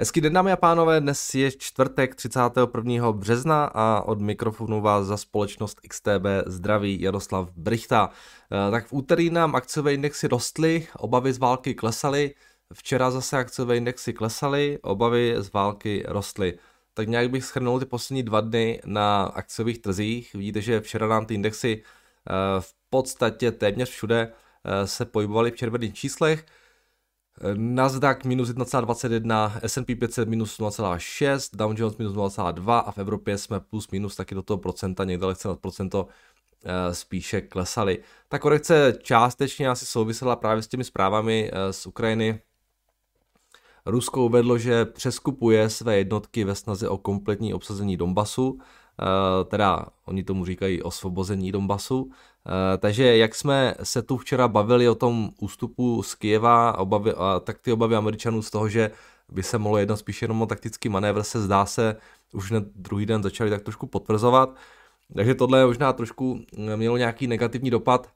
Hezký den dámy a pánové, dnes je čtvrtek 31. března a od mikrofonu vás za společnost XTB zdraví Jaroslav Brichta. Eh, tak v úterý nám akciové indexy rostly, obavy z války klesaly, včera zase akciové indexy klesaly, obavy z války rostly. Tak nějak bych schrnul ty poslední dva dny na akciových trzích. Vidíte, že včera nám ty indexy eh, v podstatě téměř všude eh, se pohybovaly v červených číslech. Nasdaq minus 1,21, S&P 500 minus 0,6, Dow Jones minus 0,2 a v Evropě jsme plus minus taky do toho procenta, někde lehce nad procento eh, spíše klesaly. Ta korekce částečně asi souvisela právě s těmi zprávami eh, z Ukrajiny. Rusko uvedlo, že přeskupuje své jednotky ve snaze o kompletní obsazení Donbasu, teda oni tomu říkají osvobození Donbasu. Eh, takže jak jsme se tu včera bavili o tom ústupu z Kijeva, obavy, tak ty obavy Američanů z toho, že by se mohlo jednat spíše jenom o taktický manévr, se zdá se, už hned druhý den začali tak trošku potvrzovat. Takže tohle možná trošku eh, mělo nějaký negativní dopad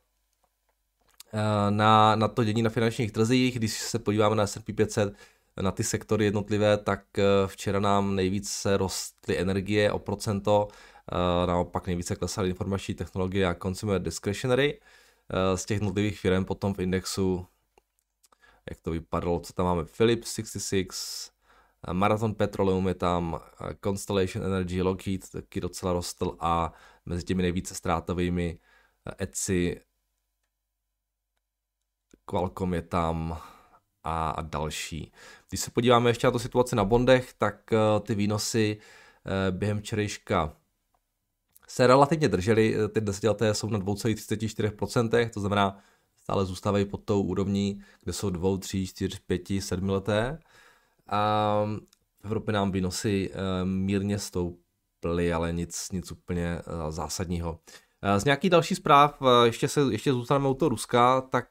eh, na, na to dění na finančních trzích. Když se podíváme na S&P 500, na ty sektory jednotlivé, tak včera nám nejvíce rostly energie o procento, Eh, naopak nejvíce klesaly informační technologie a consumer discretionary. Eh, z těch jednotlivých firm potom v indexu, jak to vypadalo, co tam máme, Philips 66, eh, Marathon Petroleum je tam, Constellation Energy, Lockheed taky docela rostl a mezi těmi nejvíce ztrátovými Etsy, Qualcomm je tam a další. Když se podíváme ještě na tu situaci na bondech, tak ty výnosy během včerejška se relativně drželi, ty desetileté jsou na 2,34%, to znamená, stále zůstávají pod tou úrovní, kde jsou 2, 3, 4, 5, 7 leté. A v Evropě nám výnosy eh, mírně stouply, ale nic, nic úplně eh, zásadního. Eh, z nějakých dalších zpráv, ještě, se, ještě zůstaneme u toho Ruska, tak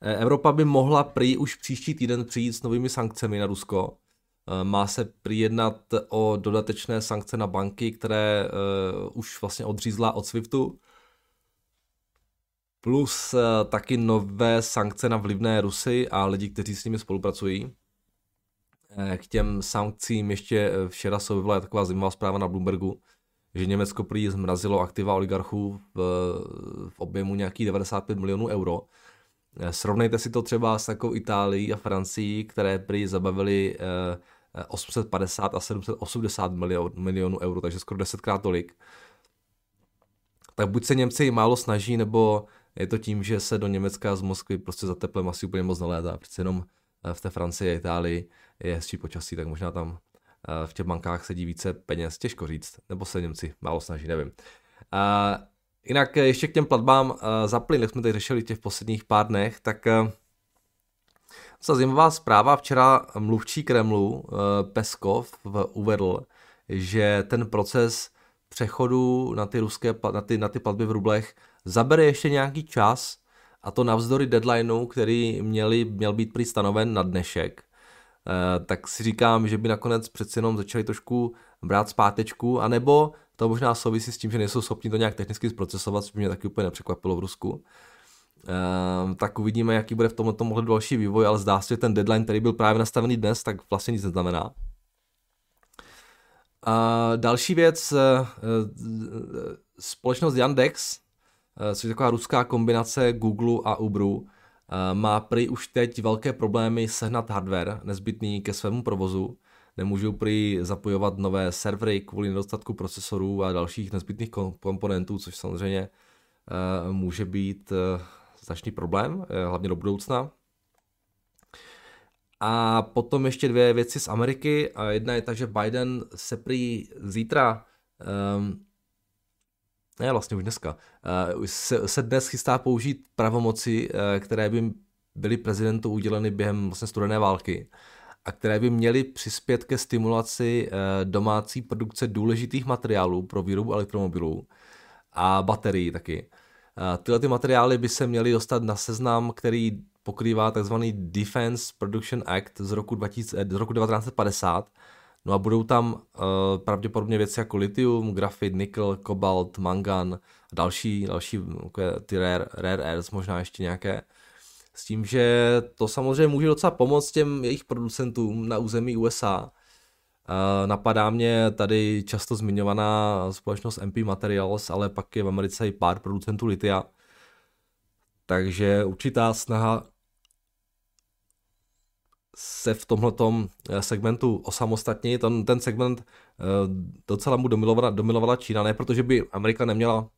Evropa by mohla prý už příští týden přijít s novými sankcemi na Rusko. Eh, má se přijednat o dodatečné sankce na banky, které uh, už vlastně odřízla od SWIFTu. Plus taky nové sankce na vlivné Rusy a lidi, kteří s nimi spolupracují. K těm sankcím ještě včera se taková zajímavá zpráva na Bloombergu, že Německo prý zmrazilo aktiva oligarchů v, v objemu nějakých 95 milionů euro. Srovnejte si to třeba s takovou Itálií a Francií, které prý zabavili 850 a 780 milion, milionů euro, takže skoro desetkrát tolik. Tak buď se Němci málo snaží, nebo je to tím, že se do Německa z Moskvy prostě za teplem asi úplně moc nelétá. Přece jenom eh, v té Francii a Itálii je hezčí počasí, tak možná tam eh, v těch bankách sedí více peněz, těžko říct, nebo se Němci málo snaží, nevím. Jinak ještě k těm platbám eh, za plyn, jak jsme tady řešili těch posledních pár dnech, tak co zajímavá zpráva, včera mluvčí Kremlu eh, Peskov uvedl, že ten proces přechodu na ty, ruské, na ty, na ty platby v rublech zabere ještě nějaký čas, a to navzdory deadlineu, který měli, měl být prý stanoven na dnešek. Tak si říkám, že by nakonec přeci jenom začali trošku brát zpátečku, anebo to možná souvisí s tím, že nejsou schopni to nějak technicky zprocesovat, což mě taky úplně nepřekvapilo v Rusku. Ehm, tak uvidíme, jaký bude v tomhle mohli další vývoj, ale zdá se, že ten deadline, který byl právě nastavený dnes, tak vlastně nic neznamená. A další věc, eh, eh, společnost Yandex, eh, což je taková ruská kombinace Google a Uberu, má prý už teď velké problémy sehnat hardware nezbytný ke svému provozu. Nemůžou prý zapojovat nové servery kvůli nedostatku procesorů a dalších nezbytných komponentů, což samozřejmě může být značný problém, eh, hlavně do budoucna. A potom ještě dvě věci z Ameriky. Jedna je ta, že Biden se prý zítra, um, ne vlastně už dneska, uh, se, se dnes chystá použít pravomoci, uh, které by byly prezidentu uděleny během vlastně studené války a které by měly přispět ke stimulaci uh, domácí produkce důležitých materiálů pro výrobu elektromobilů a baterií taky. Tyhle ty materiály by se měly dostat na seznam, který pokrývá tzv. Defense Production Act z roku, 2000, z roku 1950. No a budou tam uh, pravděpodobně věci jako litium, grafit, nikl, kobalt, mangan a další, další ty rare, rare earths, možná ještě nějaké. S tím, že to samozřejmě může docela pomoct těm jejich producentům na území USA. Napadá mě tady často zmiňovaná společnost MP Materials, ale pak je v Americe i pár producentů litia. Takže určitá snaha se v tomhletom eh, segmentu osamostatnit. Ten, ten segment eh, docela mu domilovala, domilovala Čína, ne protože by Amerika neměla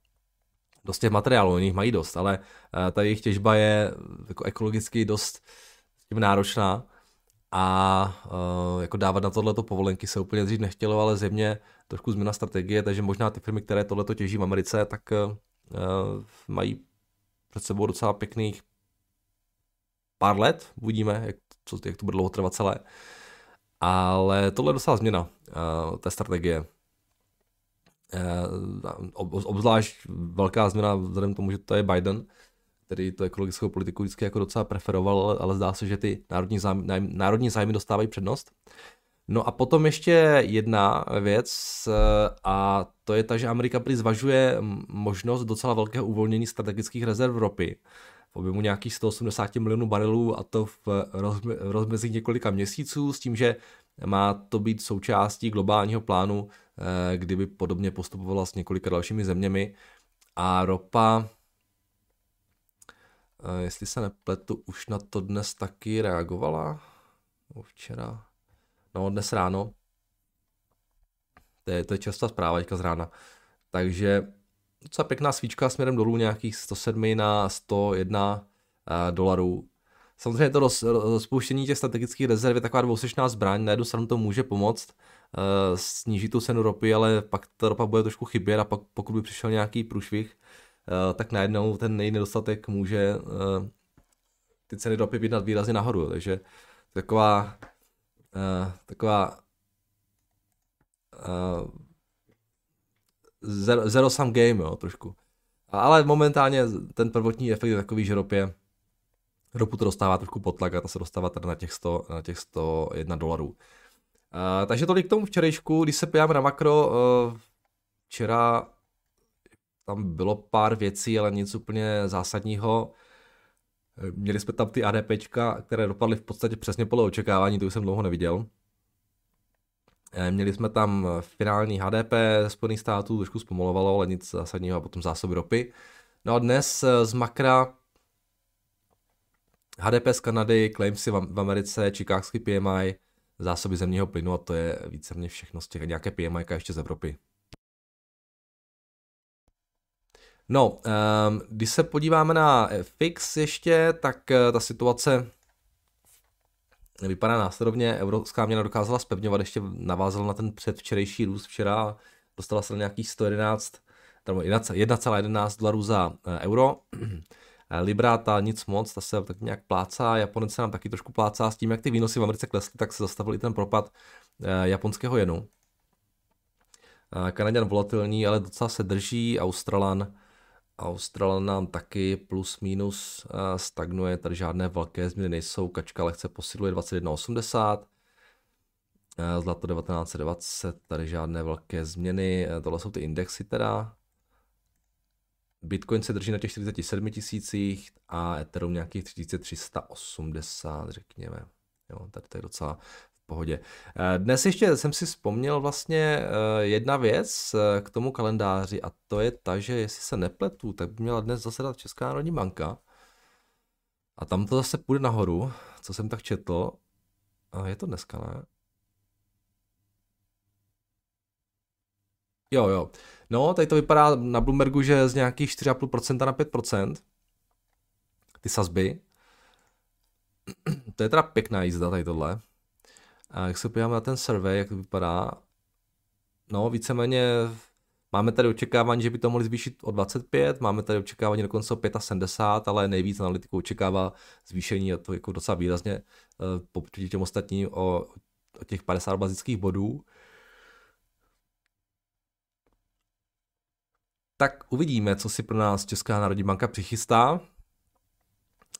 dost těch materiálů, oni jich mají dost, ale eh, ta jejich těžba je jako ekologicky dost tím náročná a jako dávat na tohleto povolenky se úplně dřív nechtělo, ale země trošku změna strategie, takže možná ty firmy, které tohleto těží v Americe, tak mají před sebou docela pěkných pár let, uvidíme, jak, co, jak to bude dlouho trvat celé. Ale tohle je docela změna uh, té strategie. Uh, obzvlášť velká změna vzhledem k tomu, že to je Biden, který to ekologickou politiku vždycky jako docela preferoval, ale zdá se, že ty národní zájmy, národní zájmy dostávají přednost. No a potom ještě jedna věc a to je ta, že Amerika prý zvažuje možnost docela velkého uvolnění strategických rezerv ropy v objemu nějakých 180 milionů barelů a to v rozmezí několika měsíců s tím, že má to být součástí globálního plánu, eh, kdyby podobně postupovala s několika dalšími zeměmi. A ropa, eh, jestli se nepletu, už na to dnes taky reagovala. Včera, no dnes ráno. To je, to je častá zpráva teďka z rána. Takže docela pěkná svíčka směrem dolů, nějakých 107 na 101 uh, eh, dolarů. Samozřejmě to roz, rozpouštění těch strategických rezerv je taková dvousečná zbraň, na jednu stranu to může pomoct, uh, snížit tu cenu ropy, ale pak ta ropa bude trošku chybět a pak pokud by přišel nějaký průšvih, uh, tak najednou ten nedostatek může uh, ty ceny ropy vydat výrazně nahoru, takže taková taková zero, zero sum game, jo, trošku. Ale momentálně ten prvotní efekt je takový, že ropě, ropu to dostává trošku pod tlak a ta se dostává tady na těch, 100, na těch 101 dolarů. Takže tolik k tomu včerejšku, když se podíváme na makro, uh, včera tam bylo pár věcí, ale nic úplně zásadního. Měli jsme tam ty ADPčka, které dopadly v podstatě přesně podle očekávání, to už jsem dlouho neviděl. Eh, měli jsme tam finální HDP Spojených států, trošku zpomalovalo, ale nic zásadního, a potom zásoby ropy. No a dnes eh, z makra HDP z Kanady, claimsy v Americe, Chicagský PMI, zásoby zemního plynu a to je víceméně všechno z těch nějaké PMI ještě z Evropy. No, um, když se podíváme na FX ještě, tak uh, ta situace vypadá následovně. Evropská měna dokázala spevňovat, ještě navázala na ten předvčerejší růst včera, dostala se na nějakých 111, 1,11 dolarů za eh, euro. Libra ta nic moc, ta se tak nějak plácá, Japonec se nám taky trošku plácá s tím, jak ty výnosy v Americe klesly, tak se zastavil i ten propad eh, japonského jenu. Eh, Kanaděn volatilní, ale docela se drží, Australan Australan nám taky plus minus eh, stagnuje, tady žádné velké změny nejsou, kačka lehce posiluje 21,80, eh, zlato 1920, tady žádné velké změny, eh, tohle jsou ty indexy teda. Bitcoin se drží na těch 47 tisících a Ethereum nějakých 3380, řekněme. Jo, tady to je docela pohodě. Eh, dnes ještě jsem si vzpomněl vlastně eh, jedna věc eh, k tomu kalendáři a to je ta, že jestli se nepletu, tak by měla dnes zasedat Česká národní banka a tam to zase půjde nahoru, co jsem tak četl. Je to dneska, ne? Jo, jo. No, tady to vypadá na Bloombergu, že z nějakých 4,5% na 5%. Ty sazby. To je teda pěkná jízda tady tohle. A jak se podíváme na ten survey, jak to vypadá, no víceméně máme tady očekávání, že by to mohli zvýšit o 25, máme tady očekávání dokonce o 75, ale nejvíc analytiků očekává zvýšení a to jako docela výrazně eh, poproti těm ostatním o, o těch 50 bazických bodů. Tak uvidíme, co si pro nás Česká národní banka přichystá.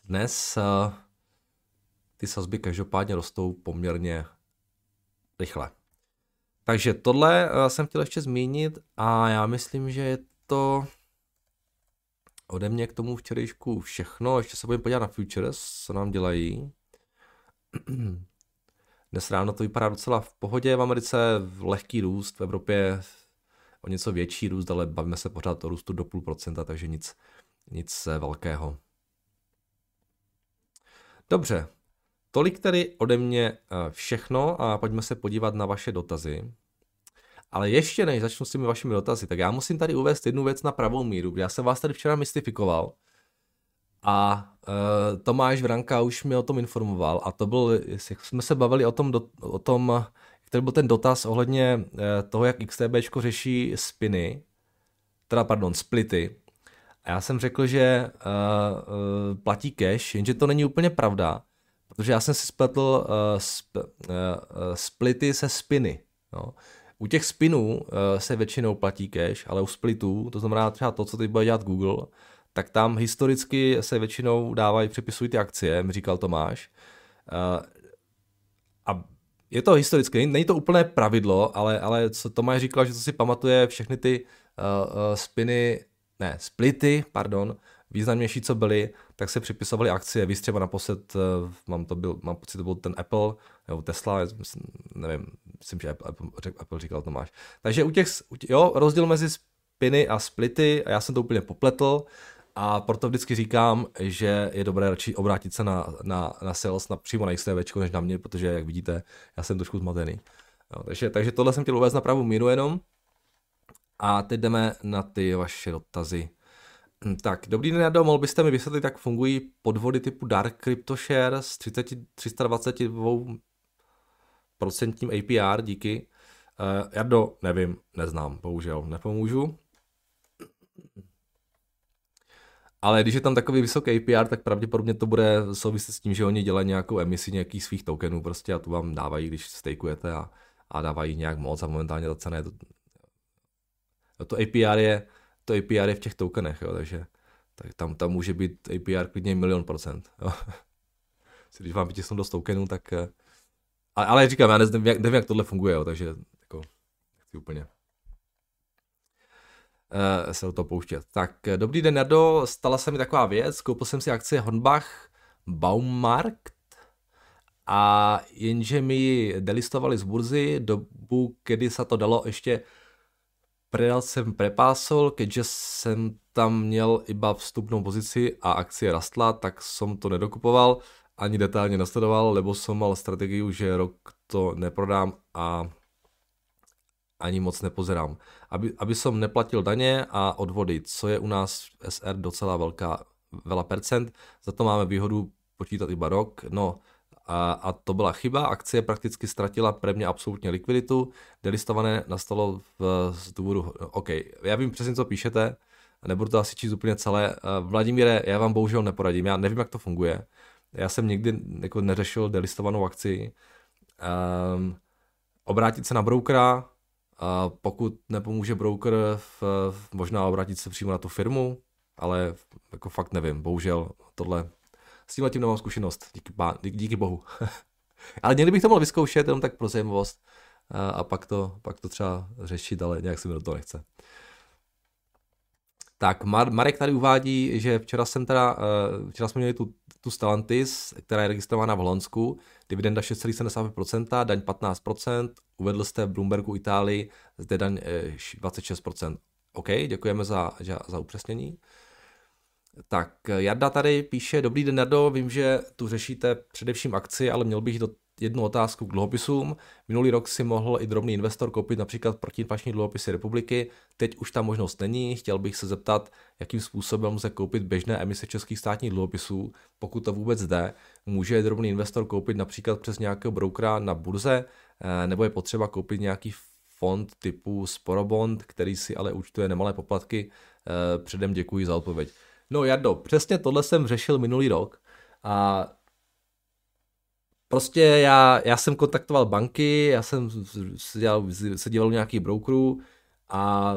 Dnes uh, ty sazby každopádně rostou poměrně rychle. Takže tohle eh, jsem chtěl ještě zmínit a já myslím, že je to ode mě k tomu včerejšku všechno. Ještě se budeme podívat na futures, co nám dělají. Dnes ráno to vypadá docela v pohodě v Americe, lehký růst, v Evropě o něco větší růst, ale bavíme se pořád o růstu do půl procenta, takže nic, nic velkého. Dobře, tolik tedy ode mě eh, všechno a pojďme se podívat na vaše dotazy. Ale ještě než začnu s těmi vašimi dotazy, tak já musím tady uvést jednu věc na pravou míru. Já jsem vás tady včera mystifikoval a uh, Tomáš Vranka už mi o tom informoval a to byl, jsme se bavili o tom, do, o tom který byl ten dotaz ohledně uh, toho, jak XTB řeší spiny, teda pardon, splity. A já jsem řekl, že uh, platí cash, jenže to není úplně pravda, protože já jsem si spletl uh, sp, uh, splity se spiny. No. U těch spinů uh, se většinou platí cash, ale u splitů, to znamená třeba to, co teď bude dělat Google, tak tam historicky se většinou dávají, přepisují ty akcie, mi říkal Tomáš. Uh, je to historicky, není to úplné pravidlo, ale, ale co Tomáš říkal, že to si pamatuje všechny ty uh, uh, spiny, ne, splity, pardon, významnější, co byly, tak se připisovaly akcie. Víš, třeba naposled, uh, mám, to byl, mám pocit, to byl ten Apple, nebo Tesla, nevím, myslím, že Apple, Apple, Apple říkal Tomáš. Takže u těch, jo, rozdíl mezi spiny a splity, a já jsem to úplně popletl, a proto vždycky říkám, že je dobré radši obrátit se na, na, na sales, na, přímo na XTV, než na mě, protože, jak vidíte, já jsem trošku zmatený. No, takže, takže tohle jsem chtěl uvést na pravou míru jenom. A teď jdeme na ty vaše dotazy. Hm, tak, dobrý den, Jado, mohl byste mi vysvětlit, jak fungují podvody typu Dark Crypto Share s 30, 322 procentním APR, díky. Uh, Jardo, nevím, neznám, bohužel, nepomůžu. Ale když je tam takový vysoký APR, tak pravděpodobně to bude souviset s tím, že oni dělají nějakou emisi nějakých svých tokenů prostě a tu vám dávají, když stakeujete a, a dávají nějak moc a momentálně ta cena je to, no to APR je, to APR je v těch tokenech, jo, takže tak tam, tam může být APR klidně milion procent. Jo. Když vám vytisnou dost tokenů, tak eh, ale říkám, já nevím, jak, nevím, jak tohle funguje, jo, takže jako, úplně se do toho pouštět. Tak eh, dobrý den, Nardo, stala se mi taková věc, koupil jsem si akcie Hornbach Baumarkt a jenže mi ji delistovali z burzy dobu, kedy se to dalo ještě predal jsem prepásol, keďže jsem tam měl iba vstupnou pozici a akcie rastla, tak jsem to nedokupoval, ani detailně nasledoval, lebo jsem mal strategii, že rok to neprodám a ani moc nepozerám. Aby, aby som neplatil daně a odvody, co je u nás v SR docela velká, vela percent, za to máme výhodu počítat iba rok, no a, a to byla chyba, akcie prakticky ztratila pre mě absolutně likviditu, delistované nastalo v, z důvodu, OK, já vím přesně, co píšete, nebudu to asi číst úplně celé. Vladimíre, já vám bohužel neporadím, já nevím, jak to funguje. Já jsem nikdy jako neřešil delistovanou akci. Um, obrátit se na broukera, a pokud nepomůže broker, v, v, možná obrátit se přímo na tu firmu, ale jako fakt nevím, bohužel tohle, s tím nemám zkušenost, díky, díky, díky bohu. ale někdy bych to mohl vyzkoušet, jenom tak pro zajímavost a, a pak, to, pak to třeba řešit, ale nějak se mi do toho nechce. Tak Marek tady uvádí, že včera jsem teda, eh, včera jsme měli tu, tu Stellantis, která je registrovaná v Holandsku, dividenda 6,75%, daň 15%, uvedl jste Bloombergu Itálii, zde daň 26%. Eh, OK, děkujeme za, za, upřesnění. Tak Jarda tady píše, dobrý den Jardo, vím, že tu řešíte především akci, ale měl bych do jednu otázku k dluhopisům. Minulý rok si mohl i drobný investor koupit například protiinflační dluhopisy republiky, teď už ta možnost není. Chtěl bych se zeptat, jakým způsobem lze koupit běžné emise českých státních dluhopisů, pokud to vůbec jde. Může drobný investor koupit například přes nějakého brokera na burze, eh, nebo je potřeba koupit nějaký fond typu Sporobond, který si ale účtuje nemalé poplatky. Eh, předem děkuji za odpověď. No Jardo, přesně tohle jsem řešil minulý rok a Prostě já, já jsem kontaktoval banky, já jsem se, dělal, díval nějaký brokerů a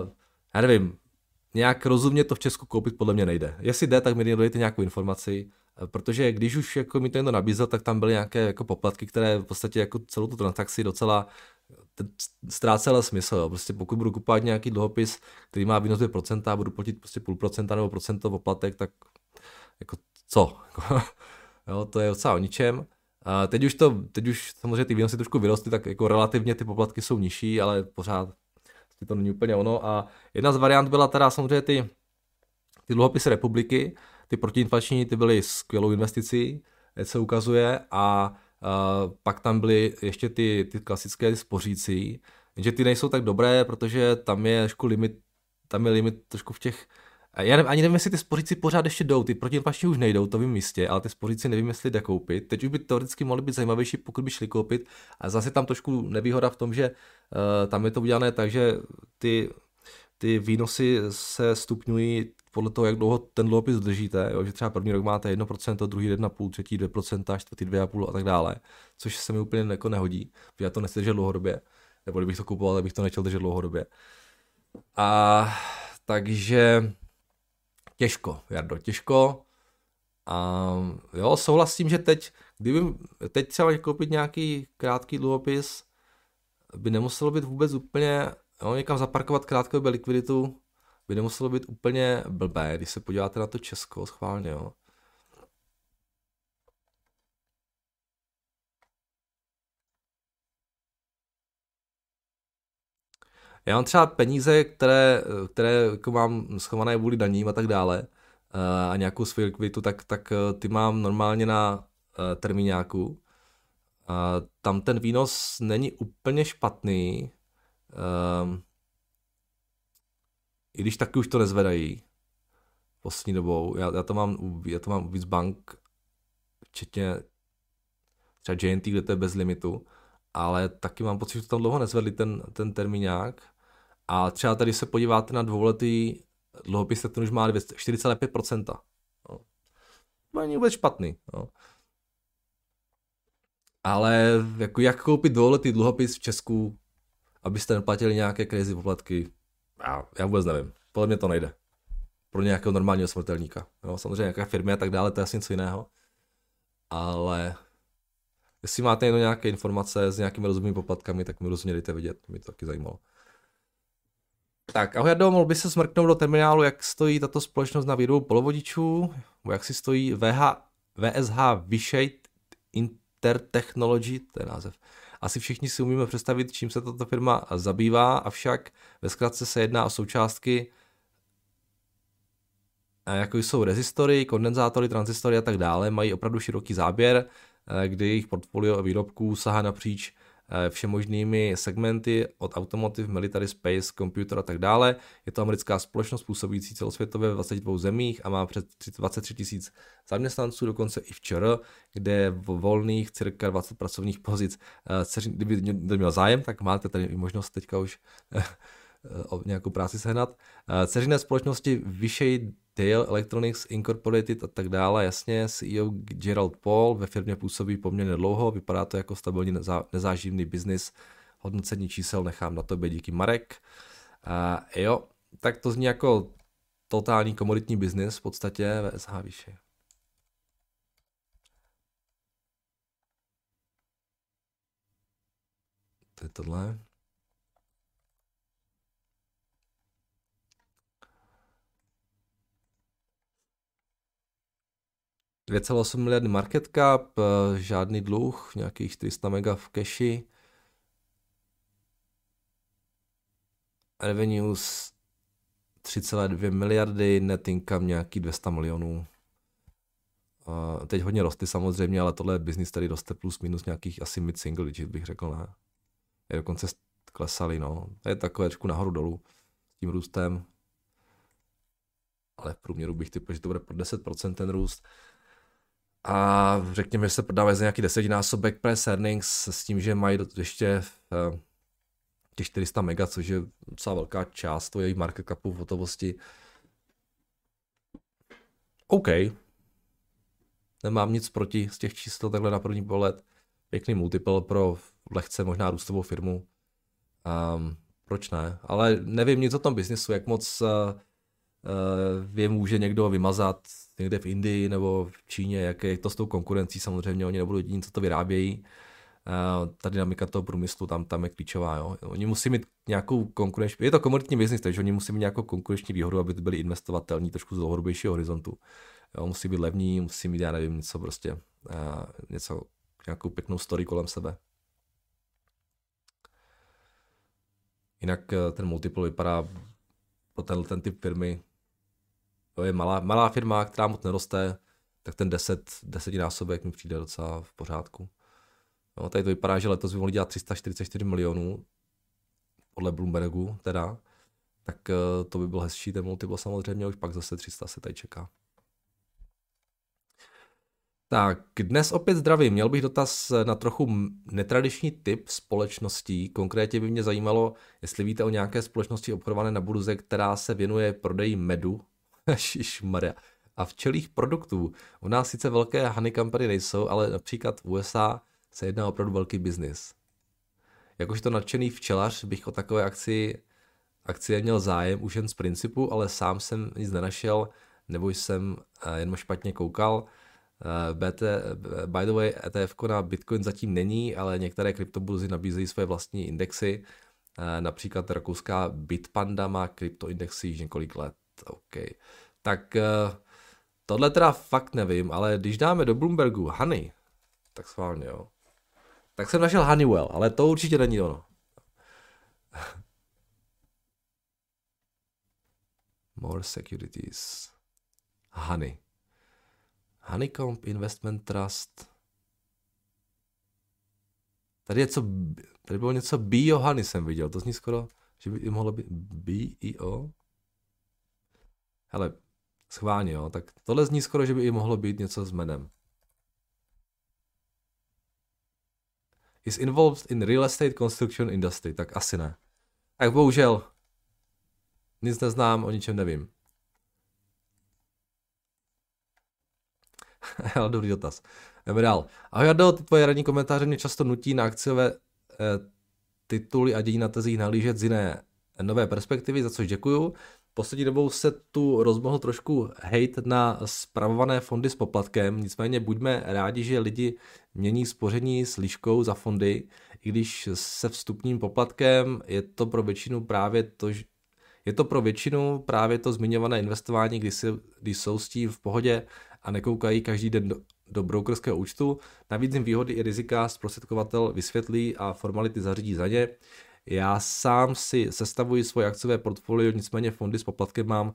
já nevím, nějak rozumně to v Česku koupit podle mě nejde. Jestli jde, tak mi dojete nějakou informaci, protože když už jako mi to někdo nabízel, tak tam byly nějaké jako poplatky, které v podstatě jako celou tu transakci docela ztrácela smysl. Jo. Prostě pokud budu kupovat nějaký dluhopis, který má výnos 2% a budu platit prostě půl procenta nebo procento poplatek, tak jako co? jo, to je docela o ničem. A teď už to, teď už samozřejmě ty výnosy trošku vyrostly, tak jako relativně ty poplatky jsou nižší, ale pořád to není úplně ono. A jedna z variant byla teda samozřejmě ty, ty dluhopisy republiky, ty protiinflační, ty byly skvělou investicí, se ukazuje, a uh, pak tam byly ještě ty, ty klasické spořící, jenže ty nejsou tak dobré, protože tam je trošku limit, tam je limit trošku v těch já nevím, ani nevím, jestli ty spoříci pořád ještě jdou, ty protiinflační už nejdou, to vím jistě, ale ty spoříci nevím, jestli jde koupit. Teď už by teoreticky mohly být zajímavější, pokud by šli koupit. A zase tam trošku nevýhoda v tom, že uh, tam je to udělané tak, že ty, ty výnosy se stupňují podle toho, jak dlouho ten dluhopis držíte, jo? že třeba první rok máte 1%, druhý 1,5%, třetí 2%, čtvrtý 2,5% a tak dále, což se mi úplně jako nehodí, já to nechci držet dlouhodobě, nebo kdybych to kupoval, tak bych to nechtěl držet dlouhodobě. A takže těžko, Jardo, těžko. A jo, souhlasím, že teď, kdyby teď třeba koupit nějaký krátký dluhopis, by nemuselo být vůbec úplně, jo, někam zaparkovat krátkodobě likviditu, by nemuselo být úplně blbé, když se podíváte na to Česko schválně, jo. Já mám třeba peníze, které, které jako mám schované vůli daním a tak dále eh, a nějakou svou likviditu, tak, tak eh, ty mám normálně na eh, termíňáku. A tam ten výnos není úplně špatný, um, i když taky už to nezvedají poslední dobou. Já, já, to mám, já to mám víc bank, včetně třeba JNT, kde to je bez limitu, ale taky mám pocit, že to tam dlouho nezvedli ten, ten termíňák. A třeba tady se podíváte na dvouletý dluhopis, ten už má 4,5%. No. To není vůbec špatný. No. Ale jako jak koupit dvouletý dluhopis v Česku, abyste neplatili nějaké crazy poplatky, já, já vůbec nevím. Podle mě to nejde. Pro nějakého normálního smrtelníka. Jo, samozřejmě nějaké firmy a tak dále, to je asi něco jiného. Ale jestli máte jenom nějaké informace s nějakými rozumnými poplatkami, tak mi rozhodně dejte vidět, mě to taky zajímalo. Tak, ahoj Jardo, mohl by se smrknout do terminálu, jak stojí tato společnost na výrobu polovodičů, jak si stojí VH, VSH Vishate Intertechnology, to je název. Asi všichni si umíme představit, čím se tato firma zabývá, avšak ve zkratce se jedná o součástky, jako jsou rezistory, kondenzátory, transistory a tak dále, mají opravdu široký záběr, eh, kdy jejich portfolio výrobků sahá napříč Eh, všemožnými segmenty od automotive, military space, computer a tak dále. Je to americká společnost působící celosvětově v 22 zemích a má přes 23 tisíc zaměstnanců, dokonce i včera, kde je volných cirka 20 pracovních pozic. Eh, kdyby měl zájem, tak máte tady i možnost teďka už eh, nějakou práci sehnat. Ceřiné společnosti vyšší Dale Electronics Incorporated a tak dále, jasně, CEO Gerald Paul ve firmě působí poměrně dlouho, vypadá to jako stabilní nezá, nezáživný biznis, hodnocení čísel nechám na tobě díky Marek. A jo, tak to zní jako totální komoditní biznis v podstatě VSH výše. To je tohle. 2,8 miliardy market cap, eh, žádný dluh, nějakých 400 mega v cashi. Revenues 3,2 miliardy, net income nějaký 200 milionů. Uh, teď hodně rosty samozřejmě, ale tohle je business, který roste plus minus nějakých asi mid single digit, bych řekl, ne. Je dokonce klesali, no. To je takové trošku nahoru dolů s tím růstem. Ale v průměru bych typl, že to bude pod 10% ten růst a řekněme, že se prodávají za nějaký desetinásobek press earnings s tím, že mají ještě uh, těch 400 mega, což je docela velká část toho jejich market capu v hotovosti. OK. Nemám nic proti z těch čísel takhle na první pohled. Pěkný multiple pro lehce možná růstovou firmu. Um, proč ne? Ale nevím nic o tom biznisu, jak moc uh, uh, je může někdo vymazat někde v Indii nebo v Číně, jak je to s tou konkurencí, samozřejmě oni nebudou jediní, co to vyrábějí. ta dynamika toho průmyslu tam, tam je klíčová. Jo. Oni musí mít nějakou konkurenční, je to komoditní biznis, takže oni musí mít nějakou konkurenční výhodu, aby byli investovatelní trošku z dlouhodobějšího horizontu. Jo, musí být levní, musí mít, já nevím, něco prostě, něco, nějakou pěknou story kolem sebe. Jinak eh, ten multiple vypadá pro ten, ten typ firmy, to je malá, malá firma, která moc neroste, tak ten 10, desetinásobek mi přijde docela v pořádku. No, tady to vypadá, že letos by mohli dělat 344 milionů, podle Bloombergu teda, tak eh, to by byl hezčí ten multiple samozřejmě, už pak zase 300 se tady čeká. Tak, dnes opět zdravím. Měl bych dotaz na trochu netradiční typ společností. Konkrétně by mě zajímalo, jestli víte o nějaké společnosti obchodované na burze, která se věnuje prodeji medu. Maria. A včelých produktů. U nás sice velké honey company nejsou, ale například v USA se jedná opravdu velký biznis. Jakožto nadšený včelař bych o takové akci, akci měl zájem už jen z principu, ale sám jsem nic nenašel, nebo jsem eh, jen špatně koukal. Eh, BT, by the way, ETF na Bitcoin zatím není, ale některé kryptoburzy nabízejí své vlastní indexy. Eh, například rakouská Bitpanda má kryptoindexy již několik let. OK. Tak tohle teda fakt nevím, ale když dáme do Bloombergu Honey, tak schválně jo, tak jsem našel Honeywell, ale to určitě není ono. More securities. Honey. Honeycomb Investment Trust. Tady, je co, tady bylo něco Bio Honey jsem viděl, to zní skoro, že by mohlo být BIO. Hele, schválně jo, tak tohle zní skoro, že by i mohlo být něco s jménem. is involved in real estate construction industry, tak asi ne. Tak bohužel, nic neznám, o ničem nevím. Ale dobrý dotaz. Jdeme dál. Ahoj Jardo, ty tvoje radní komentáře mě často nutí na akciové eh, tituly a dění na tezích nahlížet z jiné nové perspektivy, za což děkuju. Poslední dobou se tu rozmohl trošku hate na spravované fondy s poplatkem, nicméně buďme rádi, že lidi mění spoření s líškou za fondy, i když se vstupním poplatkem je to pro většinu právě to, je to pro většinu právě to zmiňované investování, kdy, si, kdy jsou s tím v pohodě a nekoukají každý den do, do brokerského účtu. Navíc jim výhody i rizika zprostředkovatel vysvětlí a formality zařídí za ně. Já sám si sestavuji svoje akciové portfolio, nicméně fondy s poplatkem mám uh,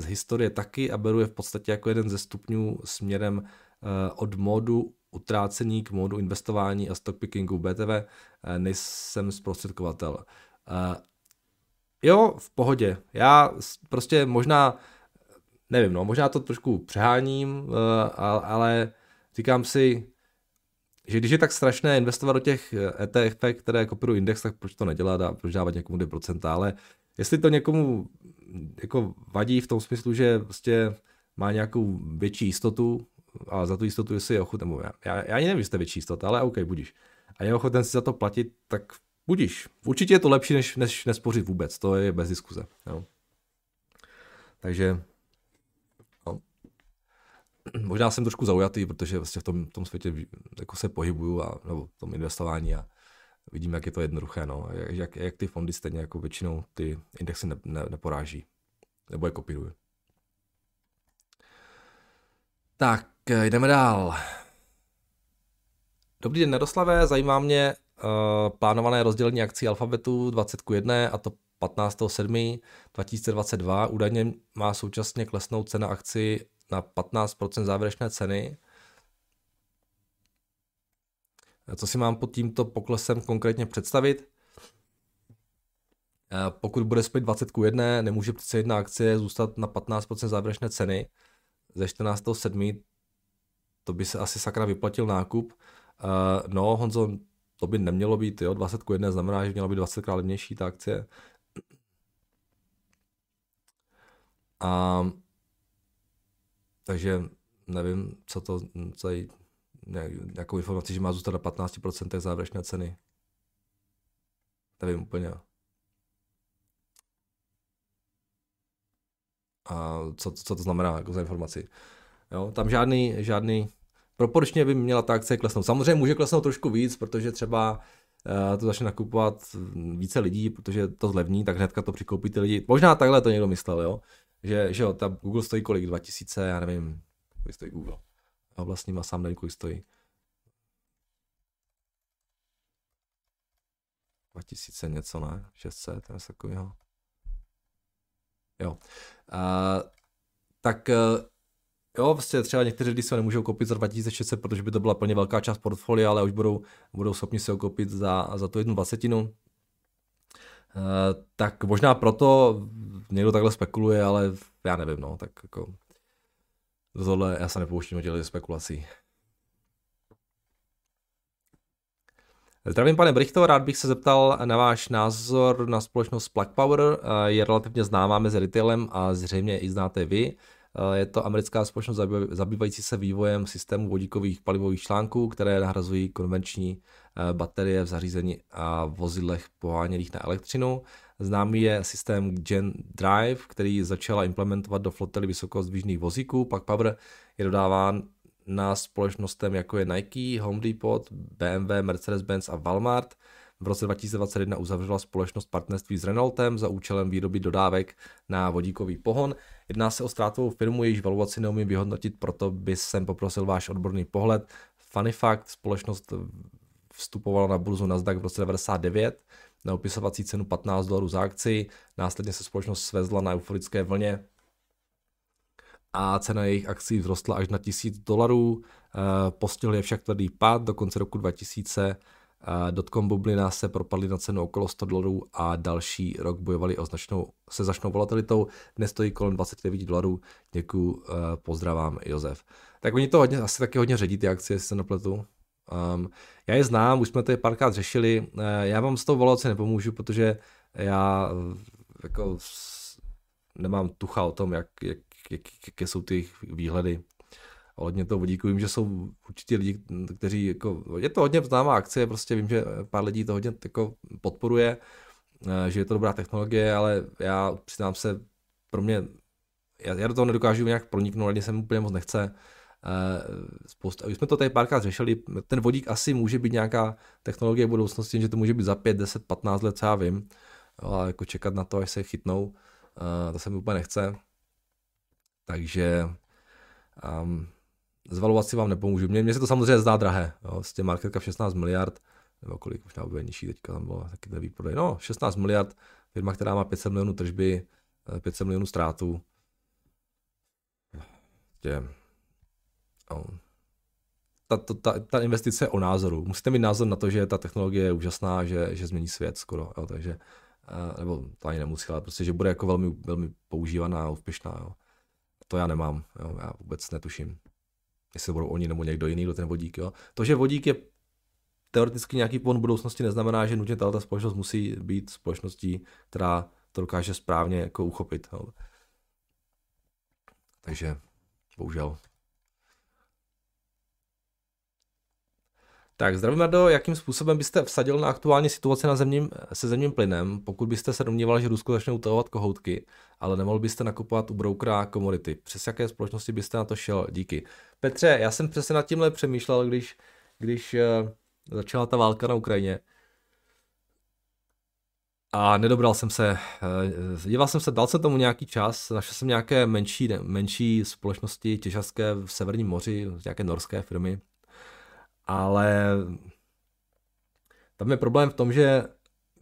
z historie taky a beru je v podstatě jako jeden ze stupňů směrem uh, od modu utrácení k modu investování a stockpickingu BTV. Uh, nejsem zprostředkovatel. Jo, v pohodě. Já prostě možná, nevím, no, možná to trošku přeháním, ale říkám si, že když je tak strašné investovat do těch ETF, eh, e které kopírují index, tak proč to nedělat a proč dávat někomu 2%, ale jestli to někomu jako vadí v tom smyslu, že prostě má nějakou větší jistotu a za tu jistotu, jestli je ochoten, já, já, já ani nevím, jestli větší jistota, ale OK, budíš. A je ochoten si za to platit, tak budíš. Určitě je to lepší, než, než nespořit vůbec, to je bez diskuze. Jo. Takže možná jsem trošku zaujatý, protože vlastně v tom, tom světě jako se pohybuju a, nebo v tom investování a vidím, jak je to jednoduché, no. jak, jak ty fondy stejně jako většinou ty indexy ne, ne, neporáží, nebo je kopírují. Tak, jdeme dál. Dobrý den, Nedoslavé, zajímá mě uh, plánované rozdělení akcí Alfabetu 20 k 1 a to 15.7.2022. Údajně má současně klesnout cena akci na 15% závěrečné ceny. Co si mám pod tímto poklesem konkrétně představit? Pokud bude split 20 k 1, nemůže přece jedna akcie zůstat na 15% závěrečné ceny. Ze 14.7. to by se asi sakra vyplatil nákup. No, Honzo, to by nemělo být, jo, 20 k 1 znamená, že měla být 20 krát levnější ta akcie. A takže nevím, co to, co je, nějakou informaci, že má zůstat na 15% závěrečné ceny. Nevím úplně. A co, co to znamená jako za informaci. Jo, tam žádný, žádný proporčně by měla ta akce klesnout. Samozřejmě může klesnout trošku víc, protože třeba uh, to začne nakupovat více lidí, protože to zlevní, tak hnedka to přikoupí ty lidi. Možná takhle to někdo myslel, jo. Že, že jo, ta Google stojí kolik? 2000, já nevím, kolik stojí Google. A vlastně má sám nevím, kolik stojí. 2000 něco, ne? 600, něco takového. Jo. Uh, tak uh, jo, vlastně třeba někteří lidi se nemůžou koupit za 2600, protože by to byla plně velká část portfolia, ale už budou, budou schopni se ho koupit za, za tu jednu dvacetinu. Uh, tak možná proto někdo takhle spekuluje, ale já nevím, no, tak jako tohle já se nepouštím do spekulací. Zdravím pane Brichto, rád bych se zeptal na váš názor na společnost Plug Power. Eh, je relativně známá mezi retailem a zřejmě i znáte vy. Eh, je to americká společnost zabývající se vývojem systému vodíkových palivových článků, které nahrazují konvenční eh, baterie v zařízení a vozidlech poháněných na elektřinu. Známý je systém Gen Drive, který začala implementovat do flotily vysokozdvižných vozíků. Plug Power je dodáván na společnostem jako je Nike, Home Depot, BMW, Mercedes-Benz a Walmart. V roce 2021 uzavřela společnost partnerství s Renaultem za účelem výroby dodávek na vodíkový pohon. Jedná se o ztrátovou firmu, jejíž valuaci neumím vyhodnotit, proto by jsem poprosil váš odborný pohled. Funny fact, společnost vstupovala na burzu Nasdaq v roce 1999 na opisovací cenu 15 dolarů za akci, následně se společnost svezla na euforické vlně a cena jejich akcí vzrostla až na 1000 dolarů. Eh, postihl je však tvrdý pád do konce roku 2000. Eh, dotcom bublina se propadly na cenu okolo 100 dolarů a další rok bojovali o značnou, se značnou volatilitou. Dnes stojí kolem 29 dolarů. Děkuji, eh, pozdravám Josef. Tak oni to hodně, asi taky hodně ředí ty akcie, jestli se napletu. Um, já je znám, už jsme to párkrát řešili. Já vám s tou valuací nepomůžu, protože já jako nemám tucha o tom, jak, jak jak, jaké jsou ty výhledy. Hodně to vodíku, vím, že jsou určitě lidi, kteří, jako, je to hodně známá akce, prostě vím, že pár lidí to hodně jako podporuje, eh, že je to dobrá technologie, ale já přiznám se, pro mě, já, já do toho nedokážu nějak proniknout, ani se mi úplně moc nechce. Uh, spousta, už jsme to tady párkrát řešili, ten vodík asi může být nějaká technologie v budoucnosti, že to může být za 5, 10, 15 let, co já vím, ale jako čekat na to, až se chytnou, uh, to se mi úplně nechce. Takže um, zvaluaci vám nepomůžu. Mně, mně se to samozřejmě zdá drahé. Jo. Vlastně market cap 16 miliard, nebo kolik možná bude nižší, teďka tam bylo taky ten výprodej. No, 16 miliard, firma, která má 500 milionů tržby, 500 milionů ztrátů. Tě, no. ta, ta, ta, ta investice je o názoru. Musíte mít názor na to, že ta technologie je úžasná, že, že změní svět skoro. Jo. Takže, nebo to ani nemusí, ale prostě, že bude jako velmi, velmi používaná a úspěšná. Jo to já nemám, jo, já vůbec netuším, jestli budou oni nebo někdo jiný, kdo ten vodík. Jo. To, že vodík je teoreticky nějaký pohon budoucnosti, neznamená, že nutně tato společnost musí být společností, která to dokáže správně jako uchopit. Jo. Takže bohužel. Tak zdravím Mardo, jakým způsobem byste vsadil na aktuální situaci na zemním, se zemním plynem, pokud byste se domníval, že Rusko začne utahovat kohoutky, ale nemohl byste nakupovat u broukera komodity. Přes jaké společnosti byste na to šel? Díky. Petře, já jsem přesně nad tímhle přemýšlel, když, když uh, začala ta válka na Ukrajině. A nedobral jsem se, uh, díval jsem se, dal jsem tomu nějaký čas, našel jsem nějaké menší, menší společnosti těžařské v Severním moři, nějaké norské firmy, ale tam je problém v tom, že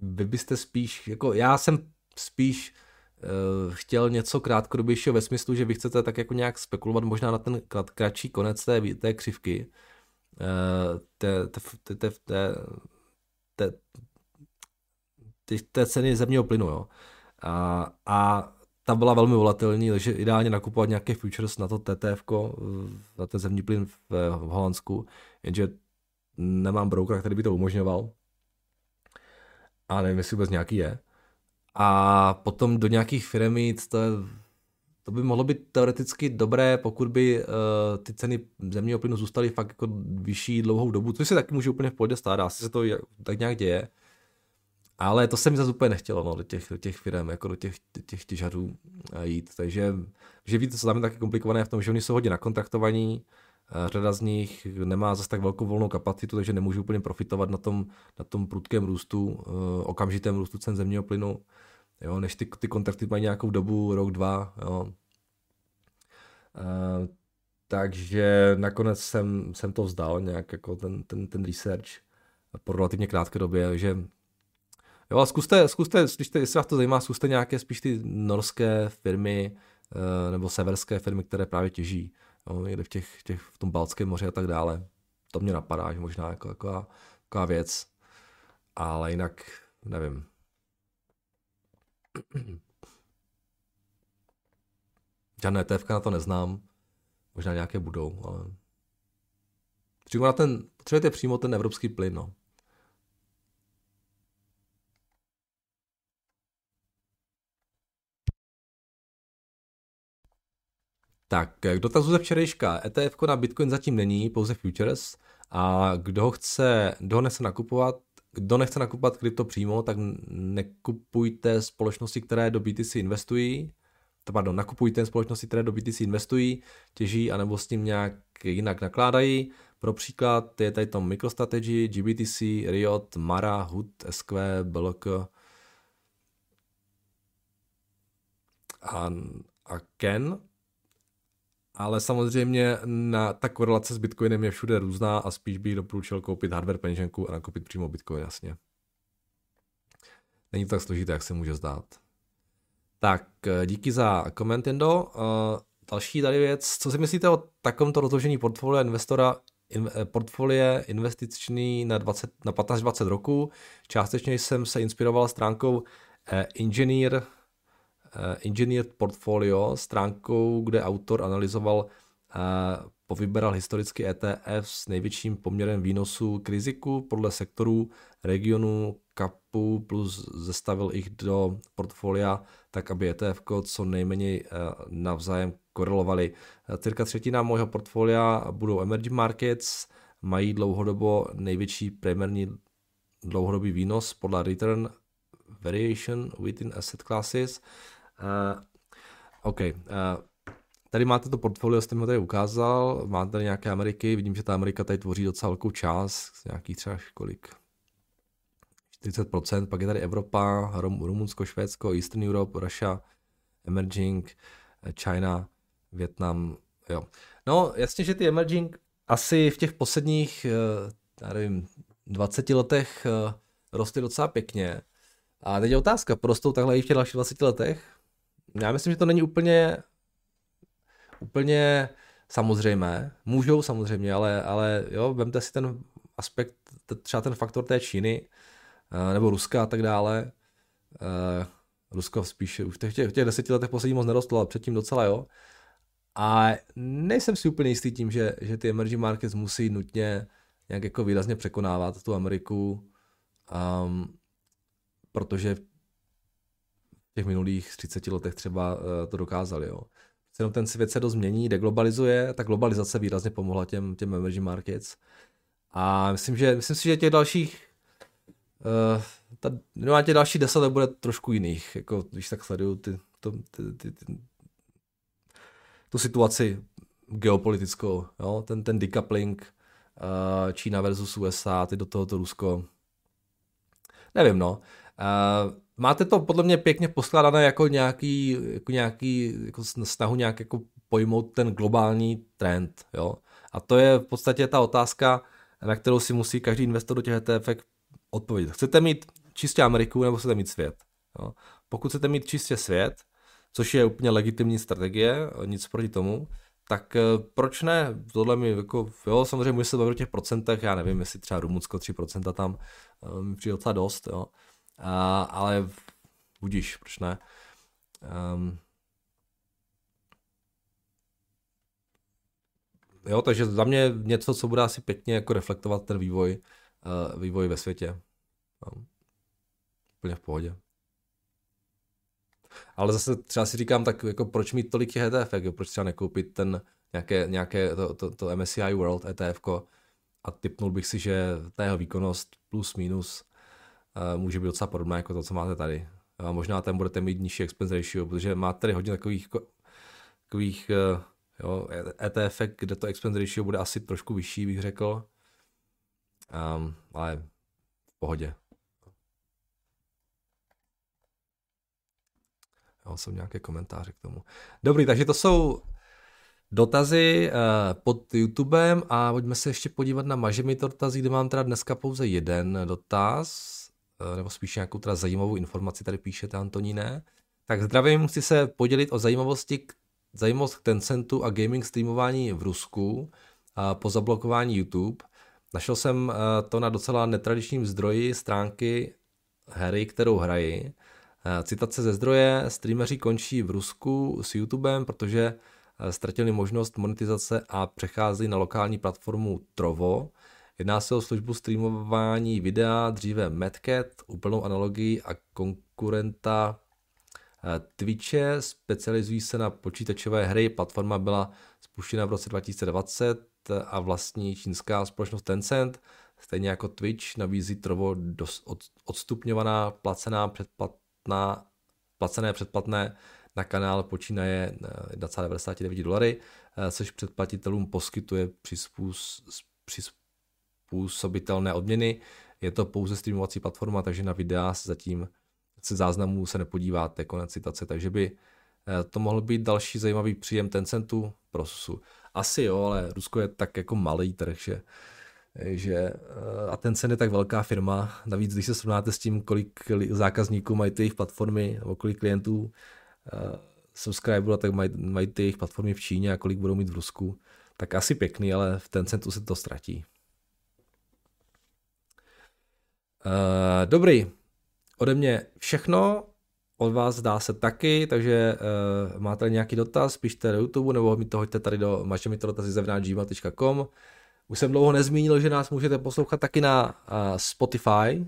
vy byste spíš, jako já jsem spíš uh, chtěl něco krátkodobějšího ve smyslu, že vy chcete tak jako nějak spekulovat možná na ten kratší konec té, té křivky, té, té, té ceny zemního plynu, jo. A, a ta byla velmi volatilní, takže ideálně nakupovat nějaké futures na to TTF, na ten zemní plyn v, v Holandsku, jenže nemám broukera, který by to umožňoval. A nevím, jestli vůbec nějaký je. A potom do nějakých firm jít, to, to by mohlo být teoreticky dobré, pokud by uh, ty ceny zemního plynu zůstaly fakt jako vyšší dlouhou dobu, což se taky může úplně v pohodě stát, asi se to tak nějak děje. Ale to se mi zase úplně nechtělo no, do, těch, do těch firm, jako do těch, těch těžařů jít. Takže že víte, co tam je taky komplikované v tom, že oni jsou hodně nakontraktovaní, Řada z nich nemá zase tak velkou volnou kapacitu, takže nemůžu úplně profitovat na tom, na tom prudkém růstu, okamžitém růstu cen zemního plynu. Jo, než ty, ty kontrakty mají nějakou dobu, rok, dva. Jo. takže nakonec jsem, jsem to vzdal, nějak jako ten, ten, ten research po relativně krátké době, že Jo, a zkuste, zkuste když te, jestli vás to zajímá, zkuste nějaké spíš ty norské firmy eh, nebo severské firmy, které právě těží jo, někde v, těch, těch, v tom Balckém moři a tak dále. To mě napadá, že možná jako, jako, jako věc. Ale jinak nevím. Žádné ETF na to neznám. Možná nějaké budou, ale... Přímo na ten, potřebujete přímo ten evropský plyn, no. Tak, k dotazu ze včerejška. ETF na Bitcoin zatím není, pouze futures. A kdo chce, kdo nechce nakupovat, kdo nechce nakupovat krypto přímo, tak nekupujte společnosti, které do BTC investují. To pardon, nakupujte společnosti, které do BTC investují, těží, anebo s tím nějak jinak nakládají. Pro příklad je tady tam MicroStrategy, GBTC, Riot, Mara, HUD, SQ, BLK a, a Ken ale samozřejmě na, ta korelace s Bitcoinem je všude různá a spíš bych doporučil koupit hardware peněženku a nakoupit přímo Bitcoin, jasně. Není to tak složité, jak se může zdát. Tak, eh, díky za koment, Jendo. Uh, další tady věc, co si myslíte o takovémto rozložení portfolia investora, in, eh, portfolie investiční na, 20, na 15-20 roku? Částečně jsem se inspiroval stránkou uh, Engineer Eh, Engineered Portfolio, stránkou, kde autor analyzoval eh, povyberal historicky ETF s největším poměrem výnosu k riziku podle sektorů, regionu, kapu plus zestavil ich do portfolia tak, aby ETF co nejméně eh, navzájem korelovali. Cirka třetina mého portfolia budou emerging markets, mají dlouhodobo největší primerní dlouhodobý výnos podle return variation within asset classes Uh, OK. Uh, tady máte to portfolio, jste mi tady ukázal, máte tady nějaké Ameriky, vidím, že ta Amerika tady tvoří docela velkou část, nějaký třeba kolik, 40%, pak je tady Evropa, Rum, Rumunsko, Švédsko, Eastern Europe, Russia, Emerging, China, Vietnam, jo. No, jasně, že ty Emerging asi v těch posledních, já nevím, 20 letech rostly docela pěkně. A teď je otázka, porostou takhle i v těch dalších 20 letech? Já myslím, že to není úplně, úplně samozřejmé. Můžou samozřejmě, ale, ale jo, vemte si ten aspekt, třeba ten faktor té Číny, eh, nebo Ruska a tak dále. Eh, Rusko spíš už v těch, v těch deseti letech poslední moc nerostlo, ale předtím docela jo. A nejsem si úplně jistý tím, že, že ty emerging markets musí nutně nějak jako výrazně překonávat tu Ameriku, um, protože těch minulých 30 letech třeba eh, to dokázali. Jo. Jenom ten svět se dost změní, deglobalizuje, ta globalizace výrazně pomohla těm, těm emerging markets. A myslím, že, myslím si, že těch dalších uh, ta, no těch další deset let bude trošku jiných, jako když tak sleduju ty, to, ty, ty, ty, tu situaci geopolitickou, jo? Ten, ten decoupling uh, Čína versus USA, ty do tohoto Rusko. Nevím, no. Uh, máte to podle mě pěkně poskládané jako nějaký, jako nějaký jako snahu nějak jako pojmout ten globální trend, jo. A to je v podstatě ta otázka, na kterou si musí každý investor do těch ETF odpovědět. Chcete mít čistě Ameriku nebo chcete mít svět? Jo? Pokud chcete mít čistě svět, což je úplně legitimní strategie, nic proti tomu, tak eh, proč ne? Tohle mi jako, jo, samozřejmě může se bavit o těch procentech, já nevím, jestli třeba Rumunsko 3% tam eh, mi přijde docela dost, jo. A, ale budíš, proč ne? Um, jo, takže za mě něco, co bude asi pěkně jako reflektovat ten vývoj, uh, vývoj ve světě. No. Úplně v pohodě. Ale zase třeba si říkám, tak jako proč mít tolik těch ETF, jako proč třeba nekoupit ten nějaké, nějaké to, to, to MSCI World ETF a typnul bych si, že ta jeho výkonnost plus minus může být docela podobná jako to, co máte tady. A možná tam budete mít nižší expense ratio, protože máte tady hodně takových, takových Jo, ETF, kde to expense ratio bude asi trošku vyšší, bych řekl. Um, ale v pohodě. Jo, jsou nějaké komentáře k tomu. Dobrý, takže to jsou dotazy uh, pod YouTubem a pojďme se ještě podívat na Mažemi dotazy, kde mám teda dneska pouze jeden dotaz, nebo spíš nějakou teda zajímavou informaci tady píšete Antoníne. Tak zdravím, chci se podělit o zajímavosti, zajímavost k Tencentu a gaming streamování v Rusku po zablokování YouTube. Našel jsem uh, to na docela netradičním zdroji stránky hry, kterou hraji. Citace ze zdroje, streameři končí v Rusku s YouTubem, protože Eh, ztratili možnost monetizace a přechází na lokální platformu Trovo. Jedná se o službu streamování videa, dříve Madcat, úplnou analogii a konkurenta eh, Twitche, specializují se na počítačové hry. Platforma byla spuštěna v roce 2020 a vlastní čínská společnost Tencent. Stejně jako Twitch nabízí Trovo odstupňovaná, placená, předplatná, placené předplatné na kanál počínaje 1,99 dolary, eh, což předplatitelům poskytuje přizpůsobitelné odměny. Je to pouze streamovací platforma, takže na videa se zatím se záznamů se nepodíváte, konec citace, takže by eh, to mohl být další zajímavý příjem Tencentu pro SUSu. Asi jo, ale Rusko je tak jako malý trh, že, že eh, a Tencent je tak velká firma, navíc když se srovnáte s tím, kolik zákazníků mají ty jejich platformy, nebo kolik klientů, uh, subscriberů, tak mají, mají ty jejich platformy v Číně a kolik budou mít v Rusku, tak asi pěkný, ale v Tencentu se to ztratí. Uh, dobrý, ode mě všechno, od vás dá se taky, takže uh, máte nějaký dotaz, pište do YouTube nebo mi to hoďte tady do gmail.com. Už jsem dlouho nezmínil, že nás můžete poslouchat taky na uh, Spotify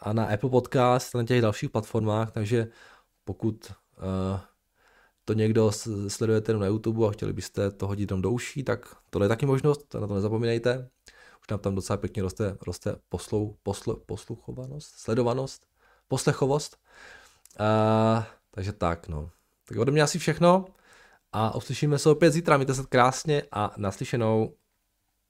a na Apple Podcast a na těch dalších platformách, takže pokud uh, to někdo sledujete na YouTube a chtěli byste to hodit do uší, tak tohle je taky možnost, na to nezapomínejte. Nám tam docela pěkně roste, roste poslou, poslu, posluchovanost, sledovanost, poslechovost. Uh, takže tak, no. Tak ode mě asi všechno a uslyšíme se opět zítra. Mějte se krásně a naslyšenou.